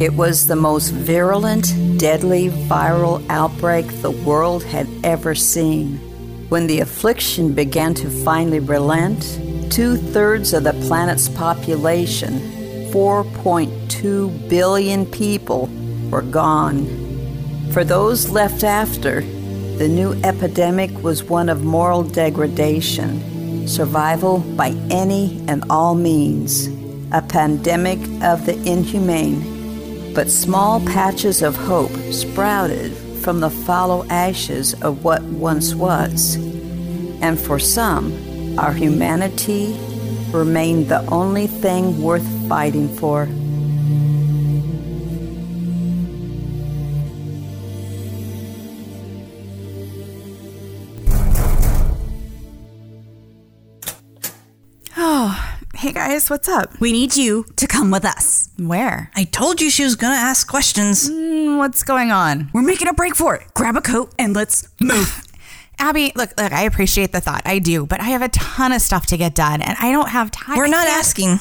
It was the most virulent, deadly viral outbreak the world had ever seen. When the affliction began to finally relent, two thirds of the planet's population, 4.2 billion people, were gone. For those left after, the new epidemic was one of moral degradation, survival by any and all means, a pandemic of the inhumane. But small patches of hope sprouted from the fallow ashes of what once was. And for some, our humanity remained the only thing worth fighting for. Oh, hey guys, what's up? We need you to come with us. Where? I told you she was gonna ask questions. Mm, what's going on? We're making a break for it. Grab a coat and let's move. Abbie, look, look, I appreciate the thought. I do, but I have a ton of stuff to get done and I don't have time. We're not asking.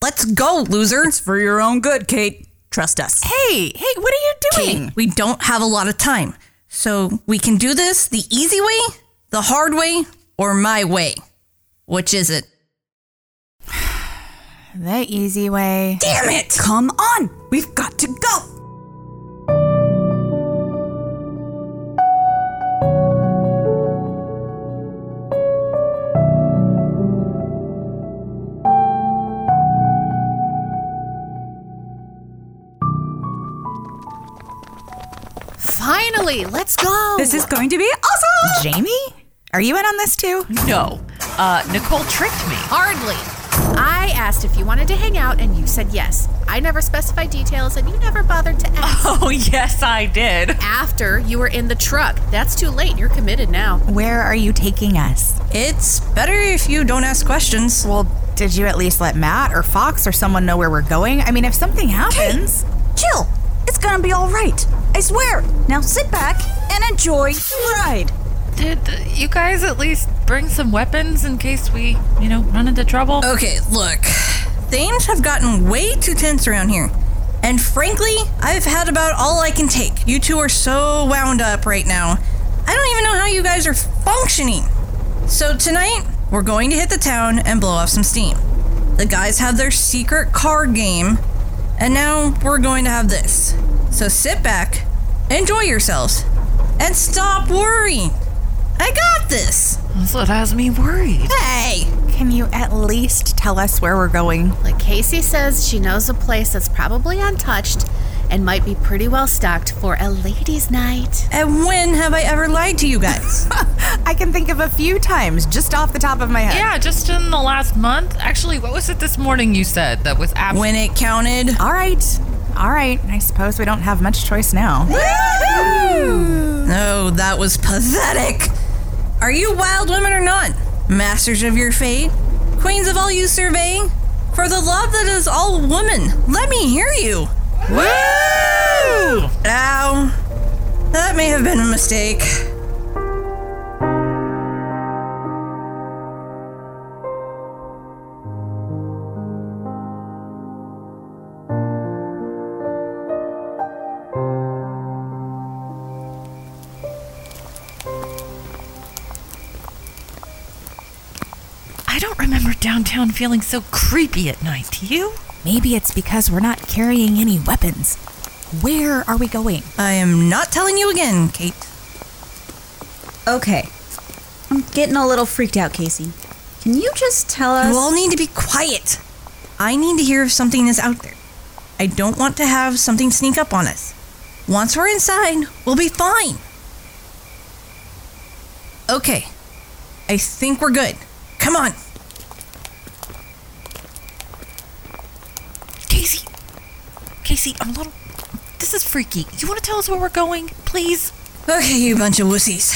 Let's go, loser. it's for your own good, Kate. Trust us. Hey, hey, what are you doing? Kate, we don't have a lot of time. So we can do this the easy way, the hard way, or my way. Which is it? The easy way. Damn it! Come on. We've got to go. Finally, let's go. This is going to be awesome. Jamie? Are you in on this too? No. Uh, Nicole tricked me. hardly. I asked if you wanted to hang out, and you said yes. I never specified details, and you never bothered to ask. Oh, yes, I did. After you were in the truck. That's too late. You're committed now. Where are you taking us? It's better if you don't ask questions. Well, did you at least let Matt or Fox or someone know where we're going? I mean, if something happens. Chill. It's gonna be all right. I swear. Now sit back and enjoy the ride. Did you guys at least bring some weapons in case we, you know, run into trouble? Okay, look. Things have gotten way too tense around here. And frankly, I've had about all I can take. You two are so wound up right now. I don't even know how you guys are functioning. So tonight, we're going to hit the town and blow off some steam. The guys have their secret card game, and now we're going to have this. So sit back, enjoy yourselves, and stop worrying. I got this. That's what has me worried. Hey, Can you at least tell us where we're going? Like Casey says, she knows a place that's probably untouched and might be pretty well stocked for a ladies' night. and when have I ever lied to you guys? I can think of a few times just off the top of my head. Yeah, just in the last month. Actually, what was it this morning you said that was ab- when it counted. All right. All right. I suppose we don't have much choice now. Oh, that was pathetic. Are you wild women or not? Masters of your fate? Queens of all you survey? For the love that is all woman, let me hear you. Woo! Ow. That may have been a mistake. Downtown feeling so creepy at night. Do you? Maybe it's because we're not carrying any weapons. Where are we going? I am not telling you again, Kate. Okay. I'm getting a little freaked out, Casey. Can you just tell us? You all need to be quiet. I need to hear if something is out there. I don't want to have something sneak up on us. Once we're inside, we'll be fine. Okay. I think we're good. Come on. Casey. Casey, I'm a little. This is freaky. You want to tell us where we're going, please? Okay, you bunch of wussies.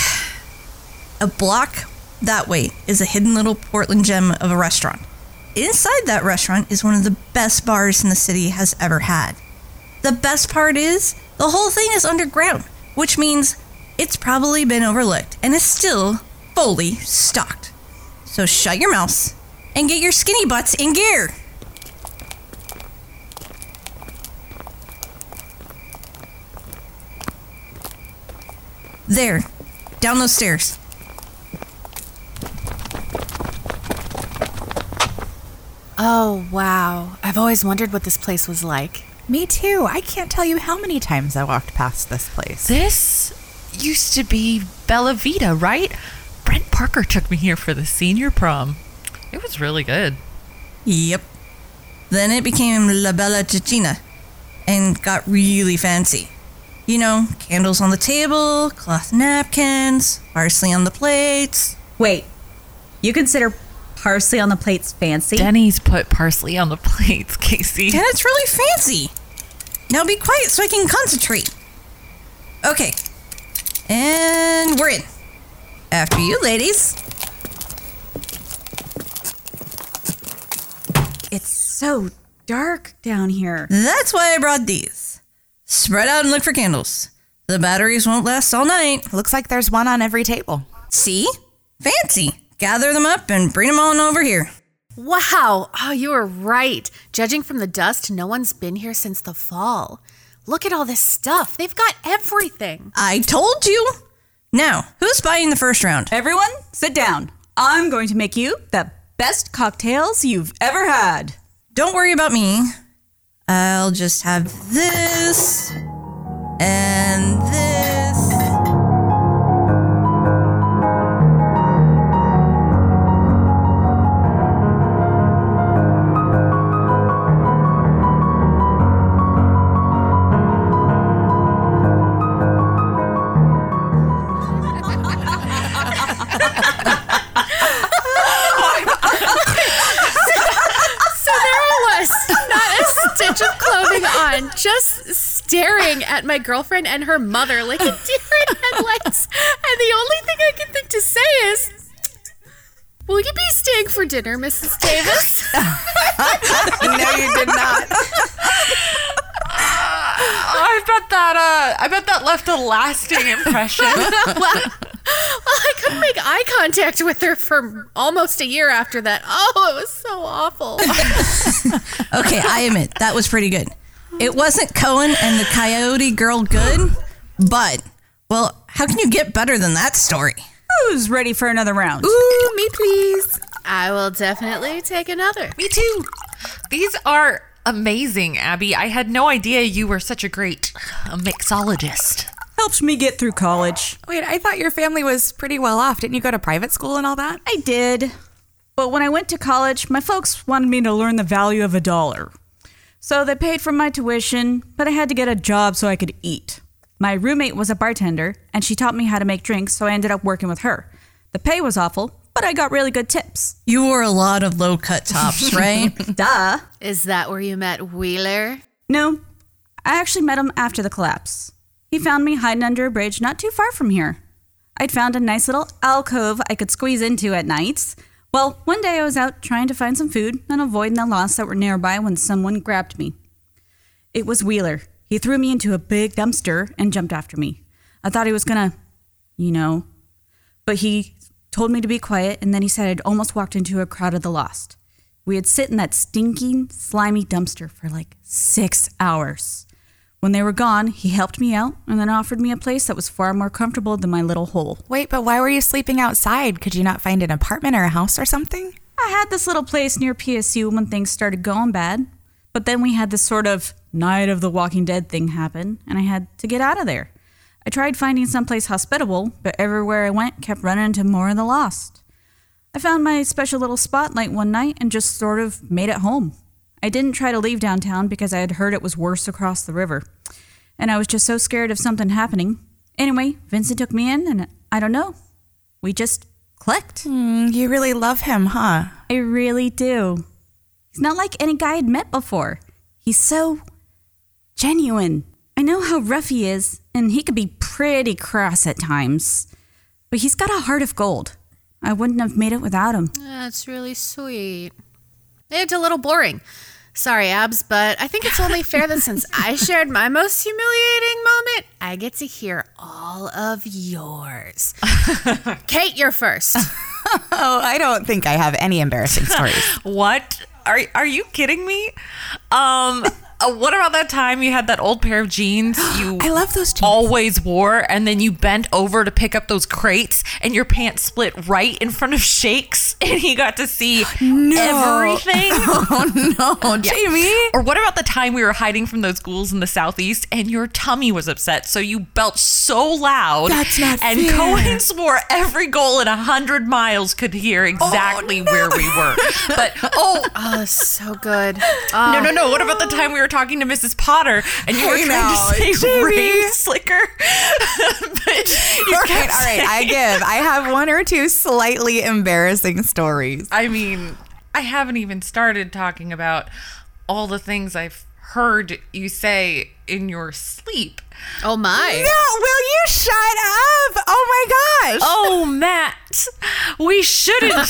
A block that way is a hidden little Portland gem of a restaurant. Inside that restaurant is one of the best bars in the city has ever had. The best part is the whole thing is underground, which means it's probably been overlooked and is still fully stocked. So shut your mouths and get your skinny butts in gear. There, down those stairs. Oh, wow. I've always wondered what this place was like. Me too. I can't tell you how many times I walked past this place. This used to be Bella Vita, right? Brent Parker took me here for the senior prom. It was really good. Yep. Then it became La Bella Cecina and got really fancy. You know, candles on the table, cloth napkins, parsley on the plates. Wait, you consider parsley on the plates fancy? Denny's put parsley on the plates, Casey. And it's really fancy. Now be quiet so I can concentrate. Okay. And we're in. After you, ladies. It's so dark down here. That's why I brought these. Spread out and look for candles. The batteries won't last all night. Looks like there's one on every table. See? Fancy. Gather them up and bring them on over here. Wow. Oh, you were right. Judging from the dust, no one's been here since the fall. Look at all this stuff. They've got everything. I told you. Now, who's buying the first round? Everyone, sit down. I'm going to make you the best cocktails you've ever had. Don't worry about me. I'll just have this and this. At my girlfriend and her mother like a deer in headlights. And the only thing I can think to say is, Will you be staying for dinner, Mrs. Davis? no, you did not. I bet that uh I bet that left a lasting impression. well, I couldn't make eye contact with her for almost a year after that. Oh, it was so awful. Okay, I admit, that was pretty good. It wasn't Cohen and the Coyote Girl good, but, well, how can you get better than that story? Who's ready for another round? Ooh, me please. I will definitely take another. Me too. These are amazing, Abbie. I had no idea you were such a great uh, mixologist. Helped me get through college. Wait, I thought your family was pretty well off. Didn't you go to private school and all that? I did. But when I went to college, my folks wanted me to learn the value of a dollar. So they paid for my tuition, but I had to get a job so I could eat. My roommate was a bartender, and she taught me how to make drinks, so I ended up working with her. The pay was awful, but I got really good tips. You wore a lot of low cut tops, right? Duh. Is that where you met Wheeler? No, I actually met him after the collapse. He found me hiding under a bridge not too far from here. I'd found a nice little alcove I could squeeze into at nights. Well, one day I was out trying to find some food and avoiding the lost that were nearby when someone grabbed me. It was Wheeler. He threw me into a big dumpster and jumped after me. I thought he was gonna, you know, but he told me to be quiet and then he said I'd almost walked into a crowd of the lost. We had sit in that stinking, slimy dumpster for like six hours. When they were gone, he helped me out and then offered me a place that was far more comfortable than my little hole. Wait, but why were you sleeping outside? Could you not find an apartment or a house or something? I had this little place near PSU when things started going bad, but then we had this sort of Night of the Walking Dead thing happen, and I had to get out of there. I tried finding someplace hospitable, but everywhere I went kept running into more of the lost. I found my special little spotlight one night and just sort of made it home. I didn't try to leave downtown because I had heard it was worse across the river. And I was just so scared of something happening. Anyway, Vincent took me in, and I don't know. We just clicked. Mm, you really love him, huh? I really do. He's not like any guy I'd met before. He's so genuine. I know how rough he is, and he could be pretty cross at times. But he's got a heart of gold. I wouldn't have made it without him. That's really sweet. It's a little boring. Sorry, Abs, but I think it's only fair that since I shared my most humiliating moment, I get to hear all of yours. Kate, you're first. Oh, I don't think I have any embarrassing stories. What? Are are you kidding me? Um Uh, what about that time you had that old pair of jeans you I love those jeans. always wore, and then you bent over to pick up those crates, and your pants split right in front of Shakes, and he got to see everything? Oh no, Jamie. Or what about the time we were hiding from those ghouls in the southeast and your tummy was upset, so you belched so loud, That's not and fair. Cohen swore every ghoul in a hundred miles could hear exactly where we were. But oh, Oh, so good. no, no, no! What about the time we were talking to Mrs. Potter and you were Hey, trying now, to say ring slicker? but you All right, all right. I give. I have one or two slightly embarrassing stories. I mean, I haven't even started talking about all the things I've heard you say in your sleep. Oh my. No, will you shut up? Oh my gosh. Oh, Matt, we shouldn't. no,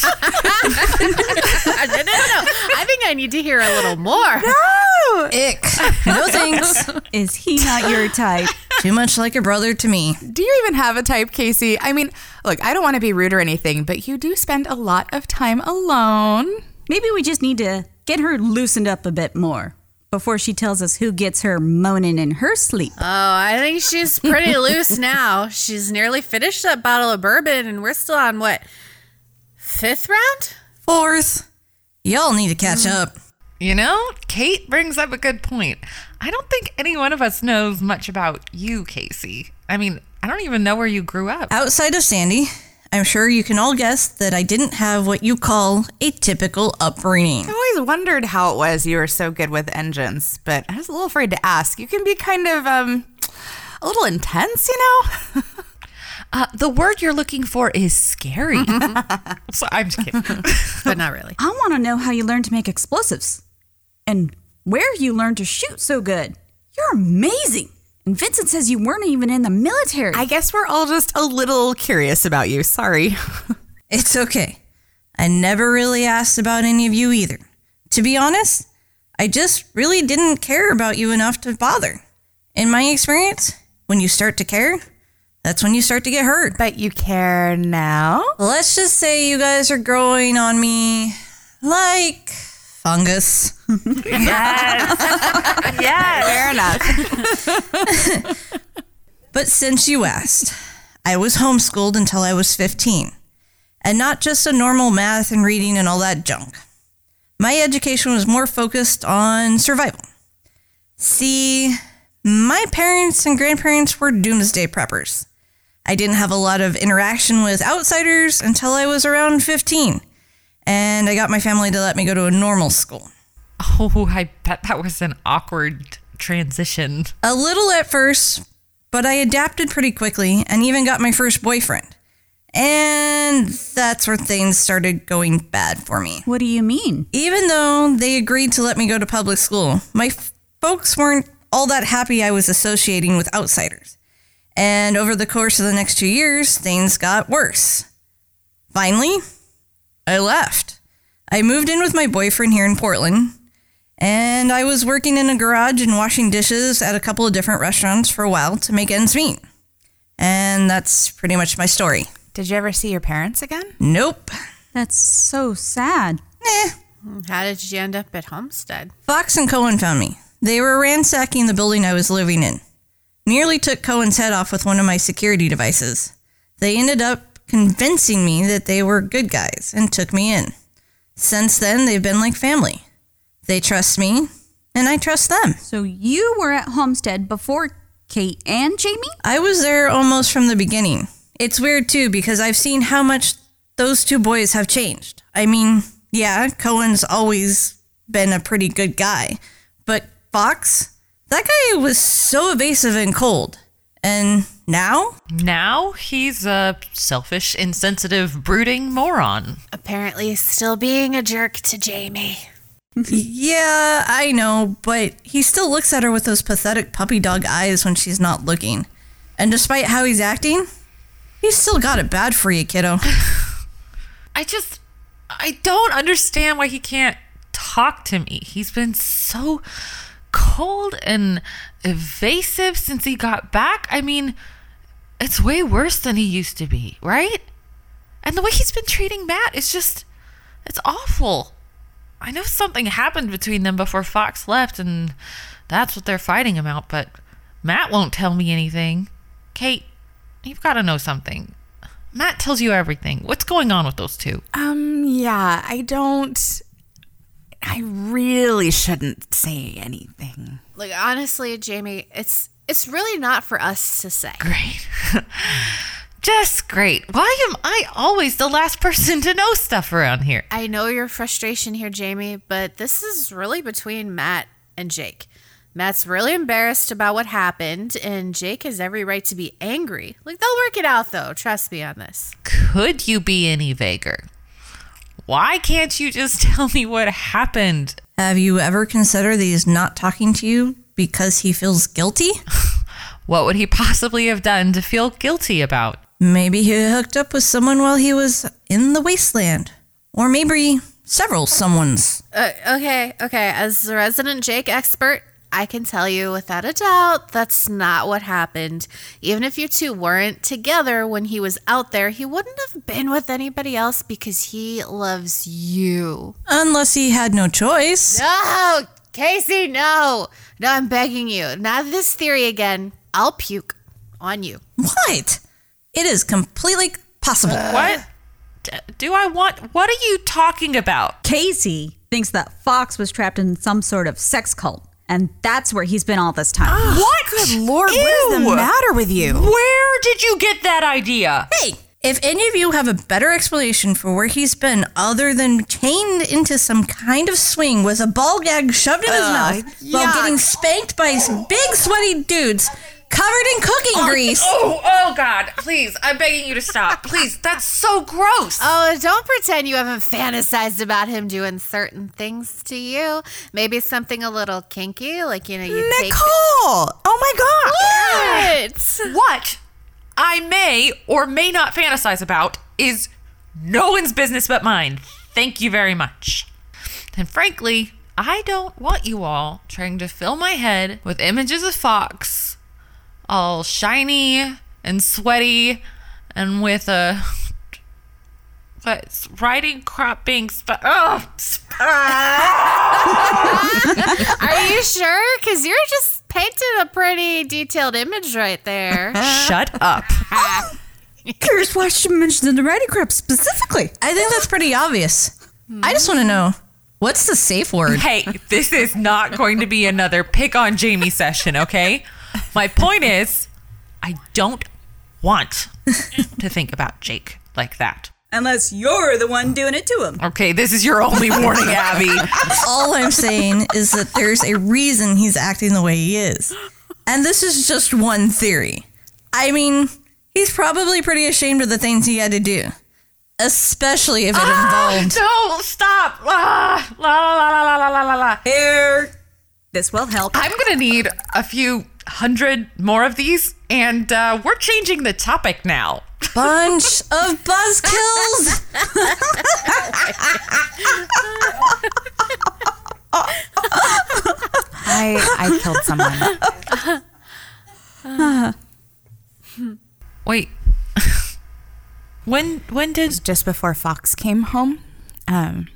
no, no, no. I think I need to hear a little more. No. Ick. No thanks. Is he not your type? Too much like a brother to me. Do you even have a type, Casey? I mean, look, I don't want to be rude or anything, but you do spend a lot of time alone. Maybe we just need to get her loosened up a bit more before she tells us who gets her moaning in her sleep. Oh, I think she's pretty loose now. She's nearly finished that bottle of bourbon, and we're still on what? Fifth round? Fourth. Y'all need to catch mm. up. You know, Kate brings up a good point. I don't think any one of us knows much about you, Casey. I mean, I don't even know where you grew up. Outside of Sandy, I'm sure you can all guess that I didn't have what you call a typical upbringing. I always wondered how it was you were so good with engines, but I was a little afraid to ask. You can be kind of um a little intense, you know? Uh, the word you're looking for is scary. so I'm just kidding. But not really. I want to know how you learned to make explosives and where you learned to shoot so good. You're amazing. And Vincent says you weren't even in the military. I guess we're all just a little curious about you. Sorry. It's okay. I never really asked about any of you either. To be honest, I just really didn't care about you enough to bother. In my experience, when you start to care, that's when you start to get hurt. but you care now? Let's just say you guys are growing on me like fungus. yes. Yeah, fair enough. But since you asked, I was homeschooled until I was 15. And not just a normal math and reading and all that junk. My education was more focused on survival. See, my parents and grandparents were doomsday preppers. I didn't have a lot of interaction with outsiders until I was around 15. And I got my family to let me go to a normal school. Oh, I bet that was an awkward transition. A little at first, but I adapted pretty quickly and even got my first boyfriend. And that's where things started going bad for me. what do you mean? Even though they agreed to let me go to public school, my f- folks weren't all that happy I was associating with outsiders. And over the course of the next two years, things got worse. Finally, I left. I moved in with my boyfriend here in Portland, and I was working in a garage and washing dishes at a couple of different restaurants for a while to make ends meet. And that's pretty much my story. Did you ever see your parents again? Nope. That's so sad. Eh. How did you end up at Homestead? Fox and Cohen found me. They were ransacking the building I was living in. Nearly took Cohen's head off with one of my security devices. They ended up convincing me that they were good guys and took me in. Since then, they've been like family. They trust me, and I trust them. So you were at Homestead before Kate and Jamie? I was there almost from the beginning. It's weird too because I've seen how much those two boys have changed. I mean, yeah, Cohen's always been a pretty good guy, but Fox, that guy was so evasive and cold. And now, Now he's a selfish, insensitive, brooding moron. Apparently, still being a jerk to Jamie. yeah, I know, but he still looks at her with those pathetic puppy dog eyes when she's not looking. And despite how he's acting, he's still got it bad for you, kiddo. I just, I don't understand why he can't talk to me. He's been so cold and evasive since he got back. I mean, it's way worse than he used to be, right? And the way he's been treating Matt is just, it's awful. I know something happened between them before Fox left, and That's what they're fighting about, but Matt won't tell me anything. Kate, you've got to know something. Matt tells you everything. What's going on with those two? Um, yeah, I don't. I really shouldn't say anything. Like honestly, Jamie, it's it's really not for us to say. Great. Just great. Why am I always the last person to know stuff around here? I know your frustration here, Jamie, but this is really between Matt and Jake. Matt's really embarrassed about what happened, and Jake has every right to be angry. Like, they'll work it out, though. Trust me on this. Could you be any vaguer? Why can't you just tell me what happened? Have you ever considered that he's not talking to you because he feels guilty? What would he possibly have done to feel guilty about? Maybe he hooked up with someone while he was in the wasteland. Or maybe several someones. Uh, okay, okay. As the resident Jake expert, I can tell you without a doubt that's not what happened. Even if you two weren't together when he was out there, he wouldn't have been with anybody else because he loves you. Unless he had no choice. No, Casey, no. No, I'm begging you. Not this theory again. I'll puke on you. What? It is completely possible. Uh, what? Do I want. What are you talking about? Casey thinks that Fox was trapped in some sort of sex cult, and that's where he's been all this time. Ah, what? Good lord, what is the matter with you? Where did you get that idea? Hey, if any of you have a better explanation for where he's been other than chained into some kind of swing with a ball gag shoved in his mouth while getting spanked by big sweaty dudes covered in cooking oh, grease. Oh, oh, God. Please, I'm begging you to stop. Please, that's so gross. Oh, don't pretend you haven't fantasized about him doing certain things to you. Maybe something a little kinky, like, you know, you take. Nicole! Oh my god! What? What I may or may not fantasize about is no one's business but mine. Thank you very much. And frankly, I don't want you all trying to fill my head with images of Fox, all shiny and sweaty, and with a. But riding crop being sp- oh, Are you sure? Because you're just painting a pretty detailed image right there. shut up. Curious why she mentioned the riding crop specifically. I think that's pretty obvious. I just want to know what's the safe word? Hey, this is not going to be another pick on Jamie session, okay? My point is, I don't want to think about Jake like that. Unless you're the one doing it to him. Okay, this is your only warning, Abbie. All I'm saying is that there's a reason he's acting the way he is. And this is just one theory. I mean, he's probably pretty ashamed of the things he had to do, especially if it involved. no, stop. Ah, la, la, la, la, la, la, la, la. Here. This will help. I'm gonna need a few hundred more of these, and uh, we're changing the topic now. Bunch of buzzkills. I I killed someone Wait. when when did just before Fox came home. Um,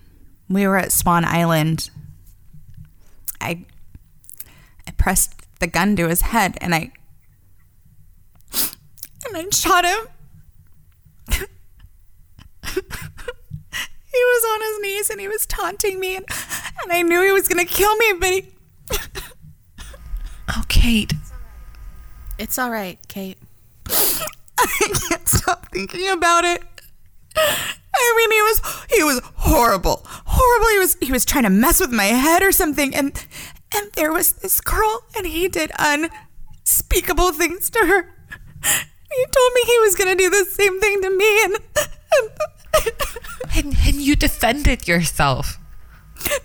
we were at Swan Island. I I pressed the gun to his head and I and I shot him. he was on his knees and he was taunting me and, and I knew he was gonna kill me, but he Oh, Kate. It's all right, Kate. I can't stop thinking about it. I mean, he was he was horrible, horrible. He was he was trying to mess with my head or something, and and there was this girl, and he did unspeakable things to her. He told me he was gonna do the same thing to me, and, and And, and you defended yourself.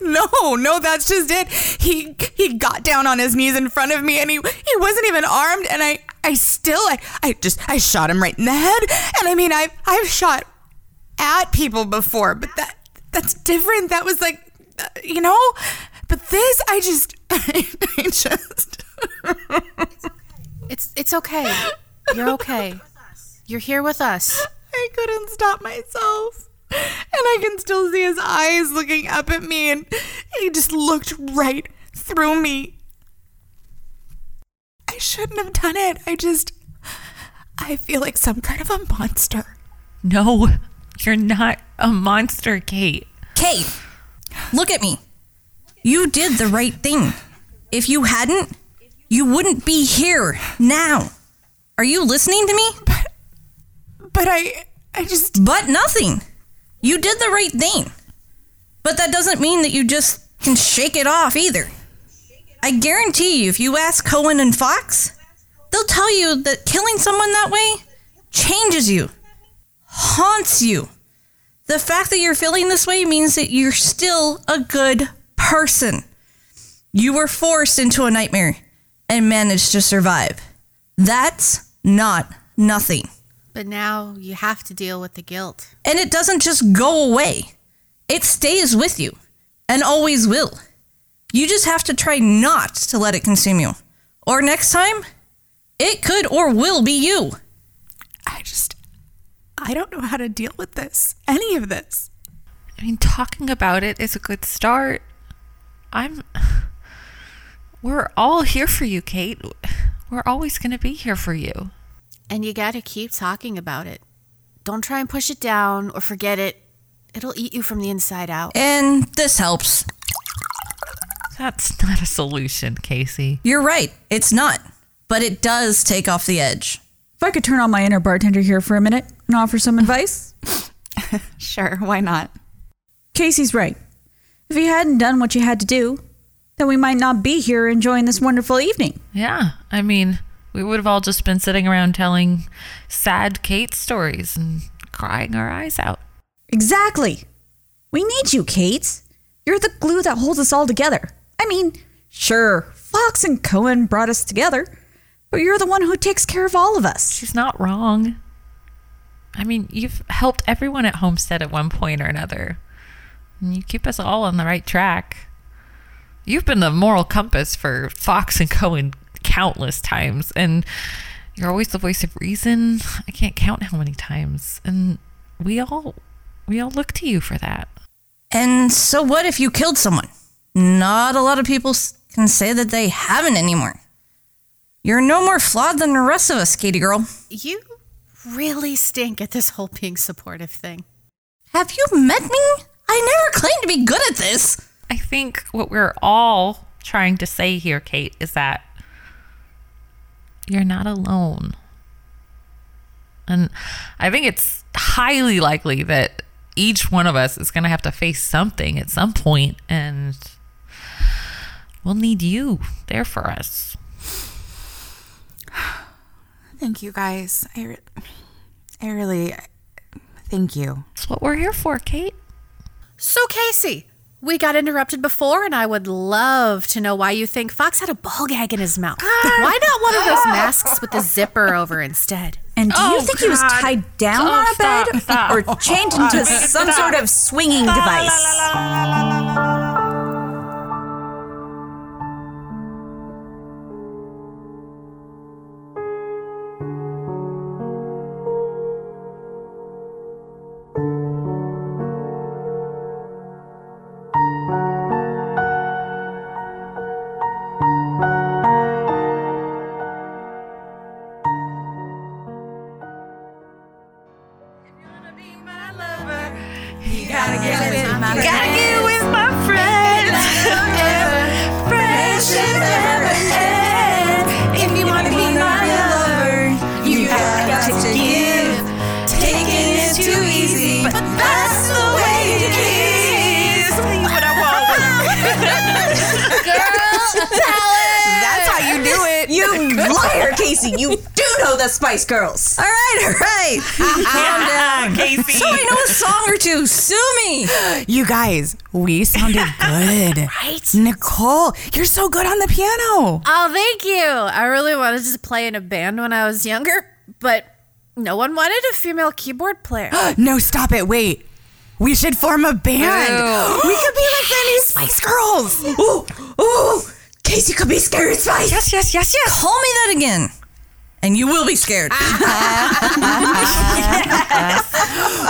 no, no, that's just it. He he got down on his knees in front of me, and he he wasn't even armed, and I I still I I just I shot him right in the head, and I mean I I've shot at people before, but that that's different. That was like uh, you know, but this I just I, just It's it's okay. You're okay. You're here with us. I couldn't stop myself. And I can still see his eyes looking up at me, and he just looked right through me. I shouldn't have done it. I just. I feel like some kind of a monster. No, you're not a monster, Kate. Kate, look at me. You did the right thing. If you hadn't, you wouldn't be here now. Are you listening to me? But I. I just. But nothing. You did the right thing. But that doesn't mean that you just can shake it off either. I guarantee you, if you ask Cohen and Fox, they'll tell you that killing someone that way changes you, haunts you. The fact that you're feeling this way means that you're still a good person. You were forced into a nightmare and managed to survive. That's not nothing. But now you have to deal with the guilt. And it doesn't just go away, it stays with you and always will. You just have to try not to let it consume you. Or next time, it could or will be you. I just. I don't know how to deal with this. Any of this. I mean, talking about it is a good start. I'm. We're all here for you, Kate. We're always going to be here for you. And you gotta keep talking about it. Don't try and push it down or forget it. It'll eat you from the inside out. And this helps. That's not a solution, Casey. You're right, it's not. But it does take off the edge. If I could turn on my inner bartender here for a minute and offer some advice, Sure, why not? Casey's right. If you hadn't done what you had to do, then we might not be here enjoying this wonderful evening. Yeah, I mean, we would have all just been sitting around telling sad Kate stories and crying our eyes out. Exactly. We need you, Kate. You're the glue that holds us all together. I mean, sure, Fox and Cohen brought us together, but you're the one who takes care of all of us. She's not wrong. I mean, you've helped everyone at Homestead at one point or another. And you keep us all on the right track. You've been the moral compass for Fox and Cohen countless times, and you're always the voice of reason. I can't count how many times. And we all we all look to you for that. And so what if you killed someone? Not a lot of people can say that they haven't anymore. You're no more flawed than the rest of us, Katie girl. You really stink at this whole being supportive thing. Have you met me? I never claimed to be good at this. I think what we're all trying to say here, Kate, is that you're not alone. And I think it's highly likely that each one of us is going to have to face something at some point, and we'll need you there for us. Thank you guys. I, re- I really. Thank you. That's what we're here for, Kate. So, Casey, we got interrupted before, and I would love to know why you think Fox had a ball gag in his mouth. why not one of those masks with the zipper over instead? And do you Oh, think he was tied down Oh, on a stop, bed stop. or chained into some sort of swinging device? We sounded good. right? Nicole, you're so good on the piano. Oh, thank you. I really wanted to play in a band when I was younger, but no one wanted a female keyboard player. No, stop it. Wait. We should form a band. Ew. We could be like the Spice Girls. Ooh, ooh. Casey could be scary Spice. Yes, yes, yes, yes. Call me that again. And you will be scared.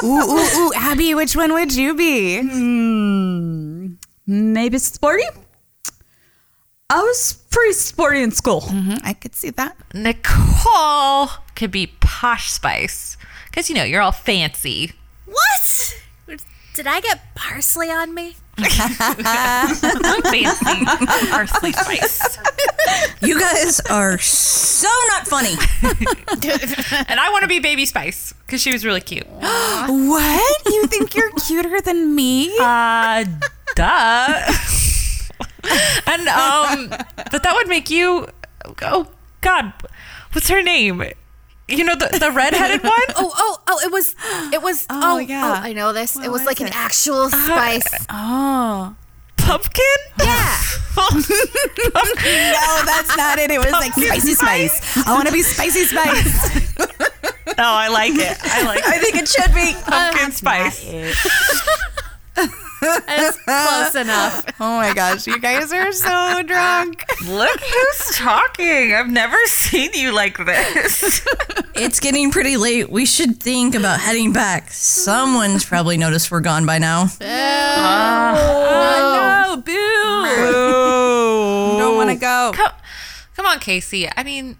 Ooh, ooh, ooh. Abbie, which one would you be? Maybe sporty? I was pretty sporty in school. Mhm, I could see that. Nicole could be posh spice. Because, you know, you're all fancy. What? Did I get parsley on me? Fancy parsley spice. You guys are so not funny. And I want to be baby spice because she was really cute. What? You think you're cuter than me? Uh, duh. and, um, but that would make you, oh, God, what's her name? You know, the, the redheaded one? Oh, oh, oh! It was, it was. Oh, Oh, yeah. Oh, I know this. it was like an actual spice. Oh. Pumpkin? yeah. No, that's not it. It was like spicy spice. I want to be spicy spice. Oh, I like it. I like It. I think it should be. pumpkin spice. It's close enough. Oh my gosh, you guys are so drunk. Look who's talking. I've never seen you like this. It's getting pretty late. We should think about heading back. Someone's probably noticed we're gone by now. Oh, no, boo. Don't want to go. come, come on, Casey. I mean,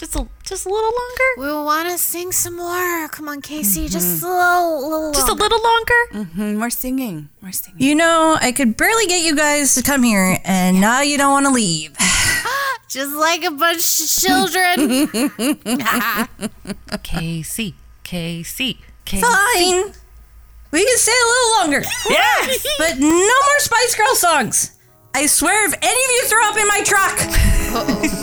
just a just a little longer. We want to sing some more. Come on, Casey. Just a little, little. Just a little longer. Mm, we're singing. We're singing. You know, I could barely get you guys to come here, and now you don't want to leave. Just like a bunch of children. Casey, Casey, Casey. Fine. We can stay a little longer. Yes. But no more Spice Girl songs. I swear if any of you throw up in my truck.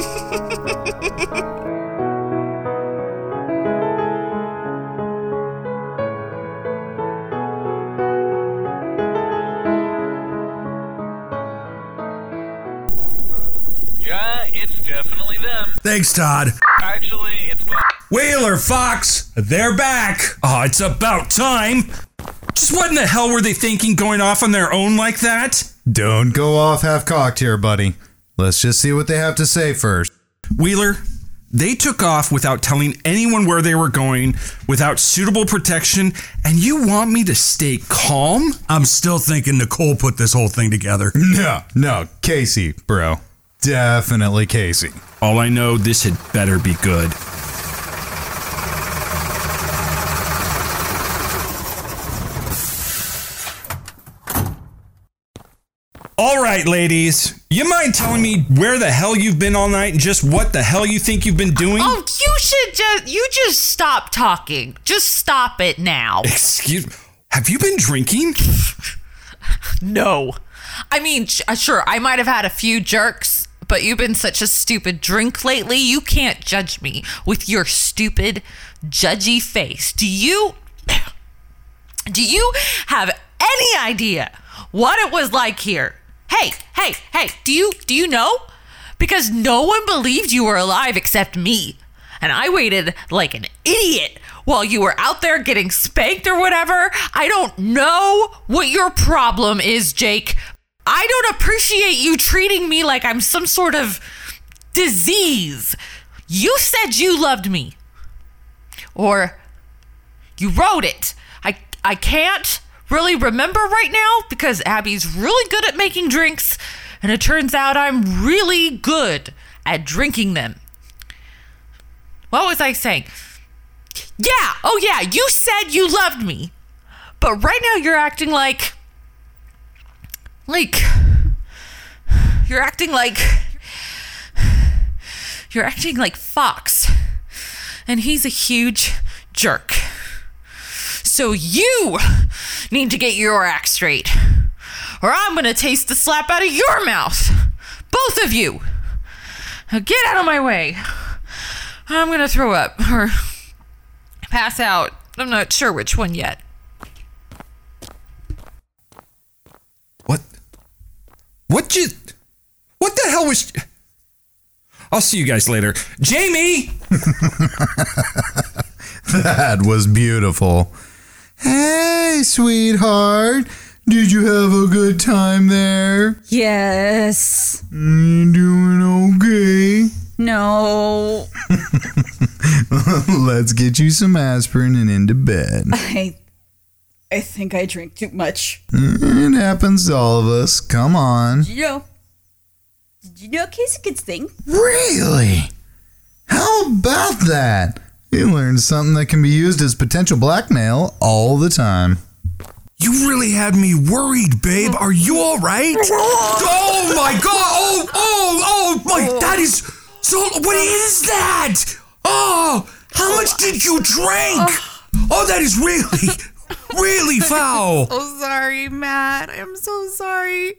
Thanks, Todd. Actually, it's Bob. Wheeler Fox, they're back. Oh, it's about time. Just what in the hell were they thinking going off on their own like that? Don't go off half cocked here, buddy. Let's just see what they have to say first. Wheeler, they took off without telling anyone where they were going, without suitable protection, and you want me to stay calm? I'm still thinking Nicole put this whole thing together. No, no, Casey, bro. Definitely Casey. All I know, this had better be good. All right, ladies. You mind telling me where the hell you've been all night and just what the hell you think you've been doing? Oh, you should just you just stop talking. Just stop it now. Excuse me. Have you been drinking? No. I mean, sh- uh, sure, I might have had a few jerks, but you've been such a stupid drink lately. You can't judge me with your stupid, judgy face. Do you Do you have any idea what it was like here? Hey, hey, hey, do you do you know? Because no one believed you were alive except me. And I waited like an idiot while you were out there getting spanked or whatever. I don't know what your problem is, Jake. I don't appreciate you treating me like I'm some sort of disease. You said you loved me. Or you wrote it. I I can't really remember right now because Abbie's really good at making drinks and it turns out I'm really good at drinking them. What was I saying? Yeah, oh yeah, you said you loved me. But right now you're acting like like you're acting like you're acting like Fox. And he's a huge jerk. So you need to get your act straight. Or I'm to taste the slap out of your mouth. Both of you. Now get out of my way. I'm to throw up or pass out. I'm not sure which one yet. What? What you? What the hell was? I'll see you guys later. Jamie! That was beautiful. Hey, sweetheart. Did you have a good time there? Yes. You doing okay? No. Let's get you some aspirin and into bed. I I think I drink too much. It happens to all of us. Come on. Did you know? Did you know Casey could sing? Really? How about that? You learned something that can be used as potential blackmail all the time. You really had me worried, babe. Are you all right? Oh my god! Oh, oh, oh my! That is so. What is that? Oh, how much did you drink? Uh, oh, that is really, really foul. Oh, sorry, Matt. I'm so sorry.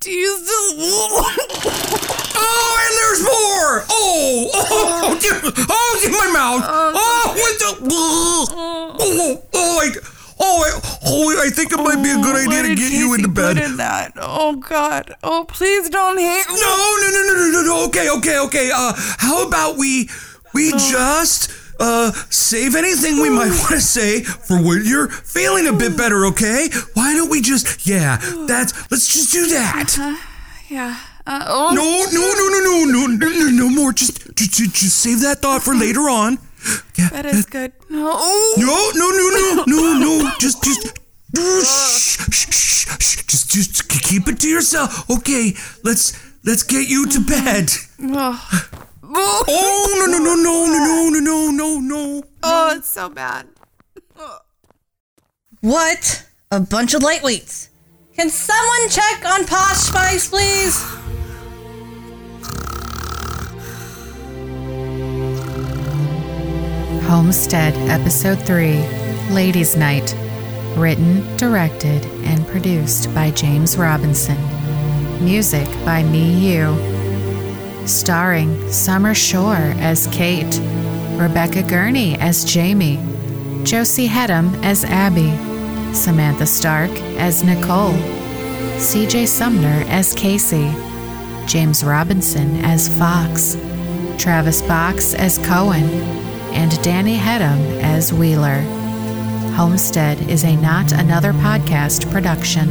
Do you still? Oh, and there's more. Oh, oh, oh, oh, in my mouth. Oh, what the? Oh, oh, I, oh, I, oh, I think it might be a good idea to get you into bed. In that. Oh God. Oh, please don't hate me. No, no, no, no, no, no, no. Okay, okay, okay. Uh, how about we we just uh, save anything we might want to say for when you're feeling a bit better, okay? Why don't we just, yeah, that's, let's just do that. Uh-huh. Yeah. Uh, oh. No, no, no, no, no, no, no, no more. Just, just, just save that thought for later on. Yeah, that is that, good. No. Oh. No, no, no, no, no, no. Just, just, shh, shh, shh, shh. Just, just keep it to yourself. Okay, let's, let's get you to bed. Mm-hmm. Oh. Oh, no no no no no no no no no. Oh, it's so bad. What a bunch of lightweights. Can someone check on Posh Spice, please? Homestead, Episode 3 Ladies' Night. Written, directed, and produced by James Robinson. Music by Me You. Starring Summer Shore as Kate, Rebecca Gurney as Jamie, Josie Hedham as Abbie, Samantha Stark as Nicole, CJ Sumner as Casey, James Robinson as Fox, Travis Box as Cohen, and Danny Hedham as Wheeler. Homestead is a Not Another Podcast production.